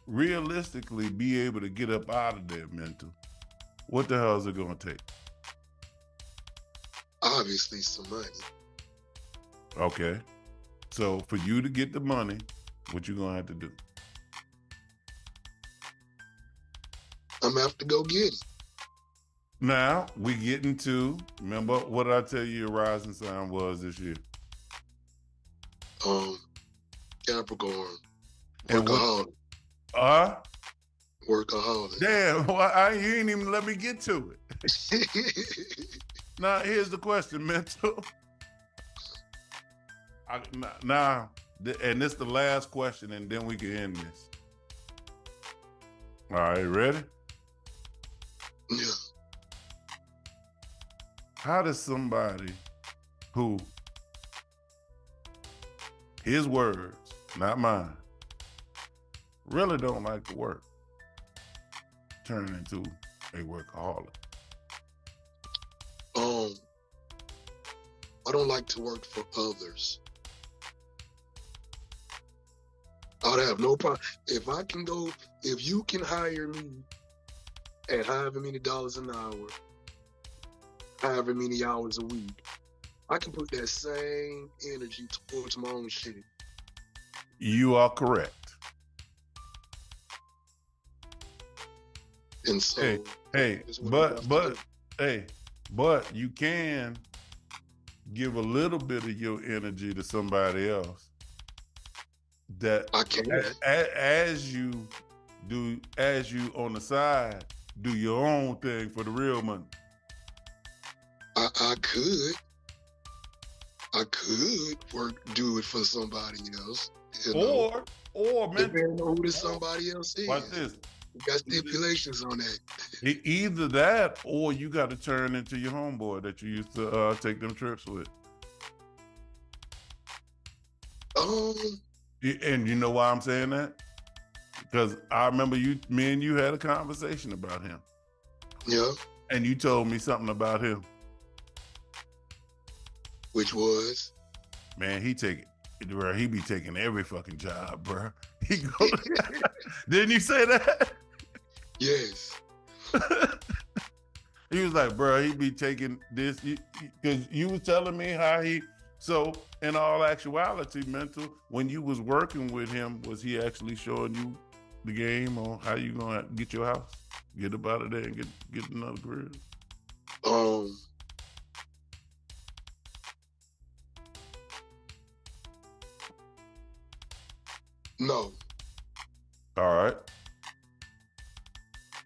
realistically be able to get up out of there, mental, what the hell is it going to take? Obviously, some money. Okay. So for you to get the money, what you gonna have to do? I'm gonna have to go get it. Now we get into remember what I tell you your rising sign was this year? Um, Capricorn, And workaholic, Uh workaholic. damn, well, I, you ain't even let me get to it. now here's the question, mental. I, now, and this is the last question, and then we can end this. All right, ready? Yeah. How does somebody who his words, not mine, really don't like to work, turn into a workaholic? Um, I don't like to work for others. I'd have no problem if I can go. If you can hire me at however many dollars an hour, however many hours a week, I can put that same energy towards my own shit. You are correct. And so, Hey, Hey, That's what it but but hey, but you can give a little bit of your energy to somebody else. That I can. a- a- as you do, as you on the side, do your own thing for the real money. I, I could. I could work, do it for somebody else. You know, Or or man, depending on who this somebody else is. watch this. We got stipulations on that. Either that, or you got to turn into your homeboy that you used to uh, take them trips with. Um, And you know why I'm saying that? Because I remember you, me and you had a conversation about him, yeah, and you told me something about him. Which was Man, he take it, bro. He be taking every fucking job, bro. He go, didn't you say that? yes. he was like, bro, he be taking this because you was telling me how he. So, in all actuality, mental, when you was working with him, was he actually showing you the game on how you gonna get your house, get up out of there, and get get another career? Um, no. All right.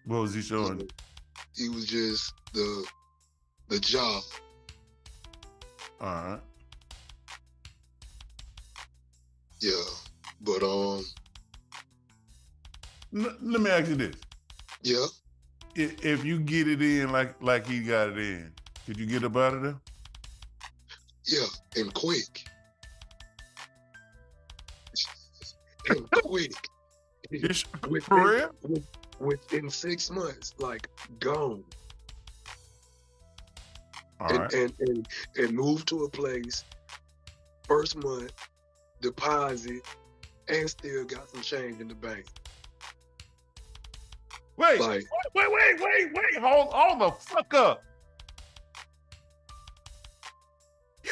What was he showing? He was just the the job. All right. Yeah. But um, let me ask you this: yeah. I- If you get it in like like he got it in, could you get up out of there? Yeah, and quick. And quick. Within, For real? with- within six months, like gone. All and, right. and, and and move to a place first month, deposit, and still got some change in the bank. Wait, Like wait, wait, wait, wait. Hold, hold the fuck up.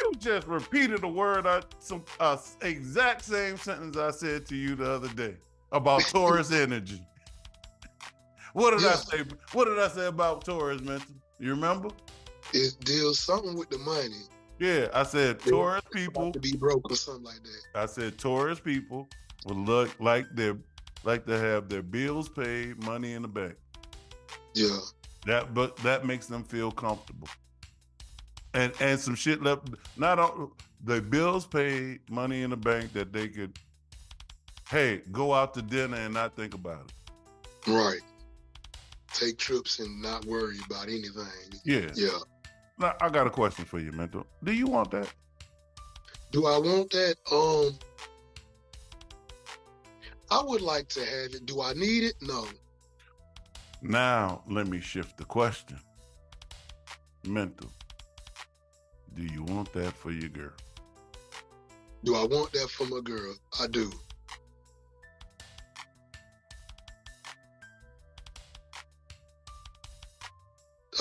You just repeated a word, I, some uh, exact same sentence I said to you the other day about Taurus energy. What did I say? What did I say about Taurus, mental? You remember? it deals something with the money. Yeah, I said. Taurus people. To be broke or something like that. I said Taurus people would look like they're like to have their bills paid, money in the bank. Yeah. That but that makes them feel comfortable. And and some shit left not on the bills paid, money in the bank that they could hey, go out to dinner and not think about it. Right. Take trips and not worry about anything. Yeah. Yeah. Now, I got a question for you, mental. Do you want that? Do I want that? Um I would like to have it. Do I need it? No. Now let me shift the question. Mental. Do you want that for your girl? Do I want that for my girl? I do.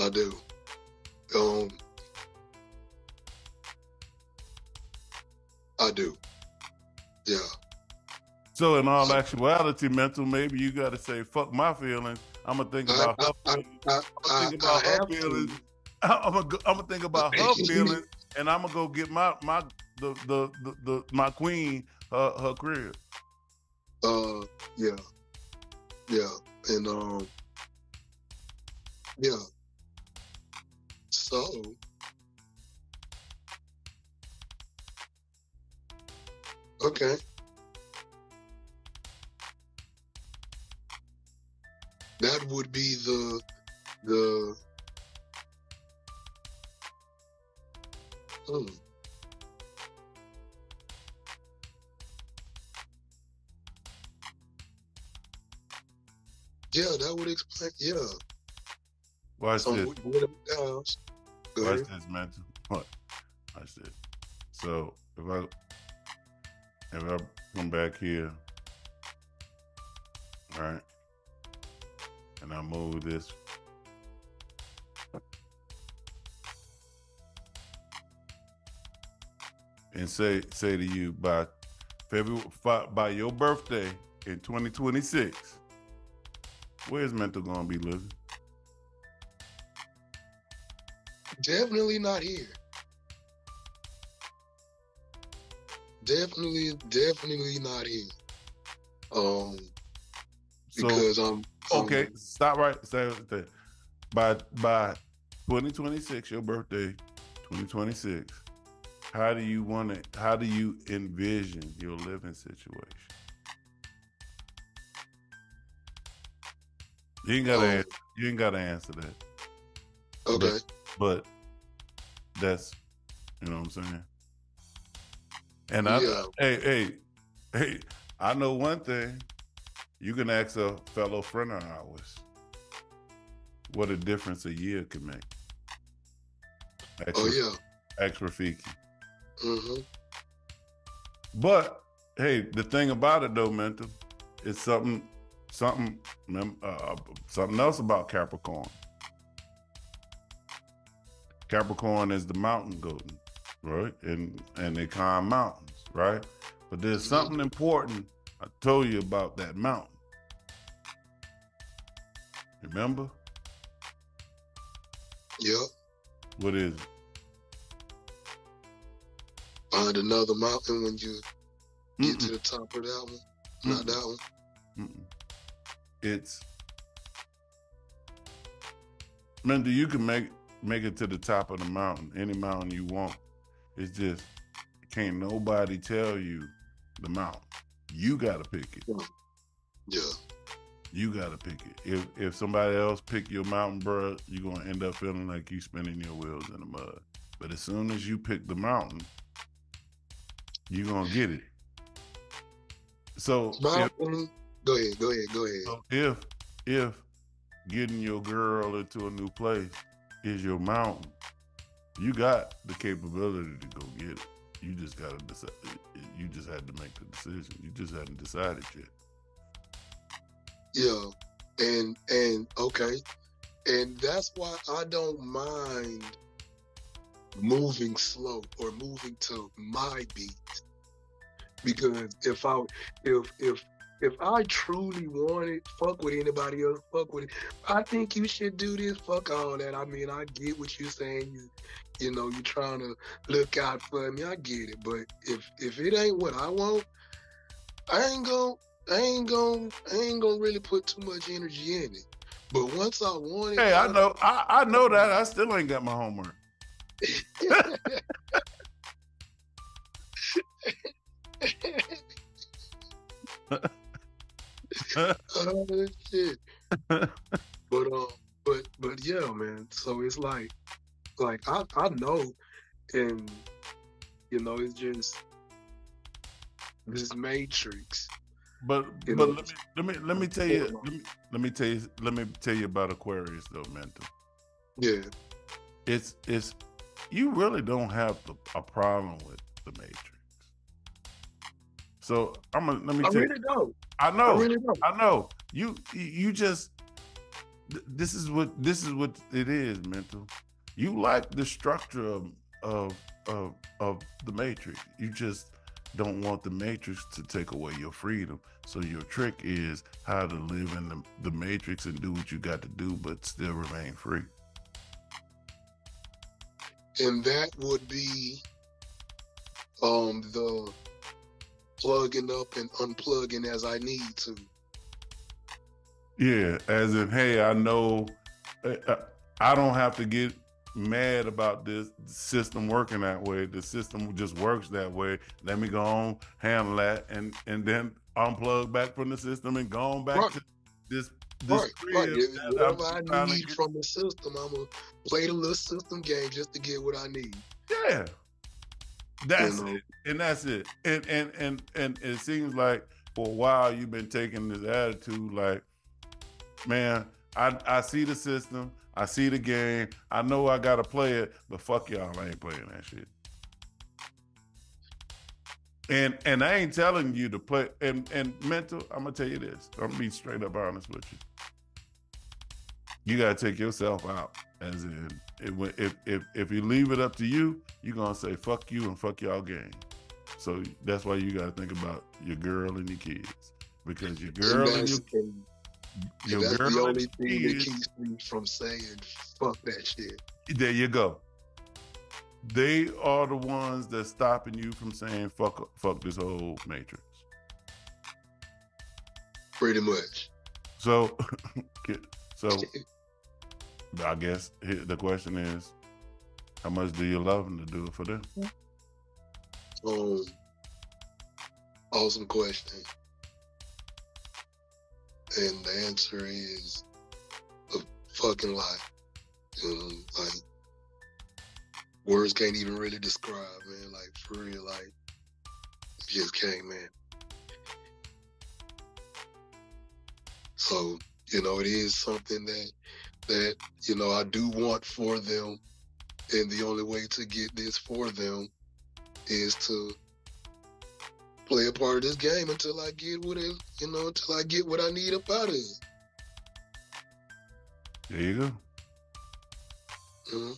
I do. Um, I do. Yeah. So in all actuality, mental, maybe you gotta say, fuck my feelings. I'm gonna think I, about her I, I, feelings. I, I'm think about her feelings. to. I'm gonna I'm gonna think about her feelings, and I'm gonna go get my my the the the, the my queen her her crib. Uh, yeah, yeah, and um, yeah. So. Okay. That would be the the Yeah, that would explain. Yeah. Watch So this. what- what are the downs? Go Watch ahead. this, mental. What? Watch this. So if I if I come back here, right, and I move this, and say say to you by February by your birthday in 2026, where's mental gonna be living? Definitely not here. Definitely, definitely not here. Um, So because I'm um, Okay, stop right. Stay there. By by 2026, your birthday, 2026. How do you want to? How do you envision your living situation? You ain't gotta. Um, answer, you ain't gotta answer that. Okay. But that's, you know what I'm saying. And I, Yeah. hey, hey, hey, I know one thing. You can ask a fellow friend of ours what a difference a year can make. Ask, Oh yeah. ask Rafiki. Hmm But hey, the thing about it though, mental, it's something, something, uh, something else about Capricorn. Capricorn is the mountain goat, right? And and they climb mountains, right? But there's Mhm. something important I told you about that mountain. Remember Yep. what is it? Find another mountain when you get to Mm-mm, the top of that one. Not Mm-mm. that one. mm-mm. It's Remember, you can make make it to the top of the mountain, any mountain you want. It's just can't nobody tell you the mountain. You gotta pick it. Yeah. You gotta pick it. If if somebody else pick your mountain, bruh, you're gonna end up feeling like you spinning your wheels in the mud. But as soon as you pick the mountain, you're gonna get it. So if, Go ahead. Go ahead. Go ahead. so if if getting your girl into a new place is your mountain, you got the capability to go get it. You just gotta decide. You just had to make the decision. You just hadn't decided yet. Yeah, and and okay, and that's why I don't mind moving slow or moving to my beat because if I if if if I truly want it, fuck with anybody else, fuck with it. I think you should do this. Fuck all that. I mean, I get what you're saying. You, you know, you're trying to look out for me. I get it. But if if it ain't what I want, I ain't gonna I ain't gonna I ain't gonna really put too much energy in it. But once I want it, Hey, I know, I, I know that. I still ain't got my homework. Oh shit. but um, but but yeah, man. So it's like, like I I know, and you know, it's just this matrix. But You but know, let me let me let me tell you let me, let me tell you let me tell you about Aquarius though, mental. Yeah, It's it's you really don't have the, a problem with the Matrix. So I'm gonna let me I tell you. really don't. I I know, really don't. I know. You you just th- this is what this is what it is, mental. You like the structure of of of, of the Matrix. You just don't want the Matrix to take away your freedom. So your trick is how to live in the, the Matrix and do what you got to do, but still remain free. And that would be um the plugging up and unplugging as I need to. Yeah, as in, hey, I know I, I- I don't have to get mad about this system working that way. The system just works that way. Let me go on, handle that, and and then unplug back from the system and go on back Right. to this this Right, right. that Whatever I'm I need get- from the system, I'm gonna play the little system game just to get what I need. Yeah. That's You know? it. And that's it. And and and and it seems like for a while you've been taking this attitude like, man, I I see the system, I see the game, I know I gotta play it, but fuck y'all, I ain't playing that shit. And and I ain't telling you to play and and mental, I'm gonna tell you this. I'm gonna be straight up honest with you. You gotta take yourself out. As in, if if if, if you leave it up to you, you're gonna say fuck you and fuck y'all game. So that's why you gotta think about your girl and your kids. Because your girl and your, that's, your that's the only thing that keeps me from saying fuck that shit. there you go. They are the ones that's stopping you from saying fuck fuck this whole matrix. Pretty much. So so I guess the question is, how much do you love them to do it for them? Um, awesome question. And the answer is a fucking. You know, like words can't even really describe, man. Like for real, like just can't, man. So you know, it is something that that you know I do want for them, and the only way to get this for them is to play a part of this game until I get what it, you know, until I get what I need up out of it. There you go. You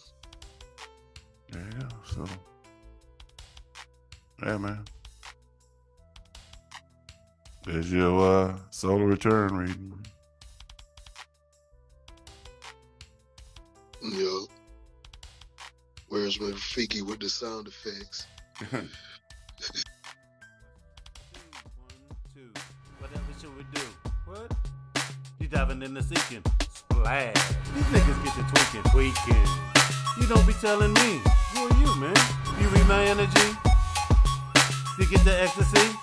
know? There you go. So, yeah, man. There's your uh, solar return reading. Yo. Where's my Fiki with the sound effects? One, two. Whatever should we do? What? You diving in the sinking. Splash. These niggas get to tweaking, tweaking. You don't be telling me. Who are you, man? You read my energy? You get the ecstasy?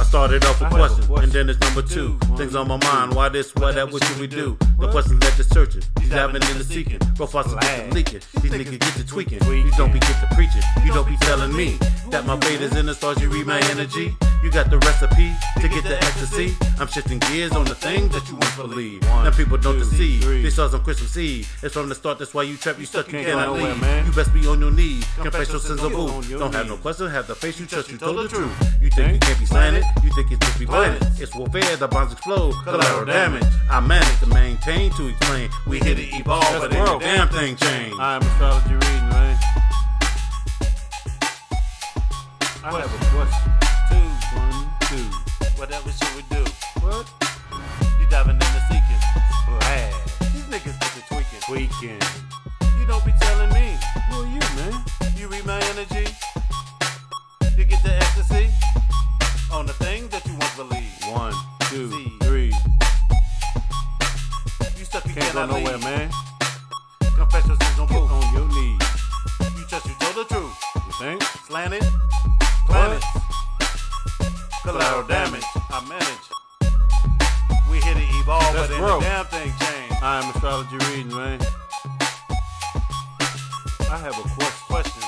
I started off with questions, question. and then it's number two. Two. Things on my mind, why this, why that, what should we do? The questions led to searching, these diving in the seeking. Profiles get to leaking, These niggas get to tweaking. You don't be get to preaching, you don't be telling me that my fate is in the stars, you read my energy. You got the recipe to get the ecstasy. I'm shifting gears on the things that you once believed. One, Now people don't deceive. They saw some Christmas Eve. It's from the start, that's why you trap, you stuck, you cannot leave. You best be on your knees. Confess your sins of boo. on your Don't have no question, have the face you trust, you told the truth. You think you can't be slanted? You think it's just be it. It's warfare, the bombs explode. Collateral damage. I manage to maintain to explain. We here to evolve, but ain't a damn thing changed. I am astrology reading, man. I have a question. One, two. Whatever should we do? What? You diving in the seeking. Splash. These niggas get to tweaking. Tweaking. You don't be telling me. Who are you, man? You read my energy? You get the ecstasy? On the thing that you once believed. One, two, See. three. You stuck, you Can't go nowhere, leave. man. Confess your sins on on your knees. You trust, you told the truth. You think? Slanted, planted, collateral damage. I manage. We here to evolve, Let's but ain't grow. damn thing changed. I am astrology reading, man. I have a quest- question.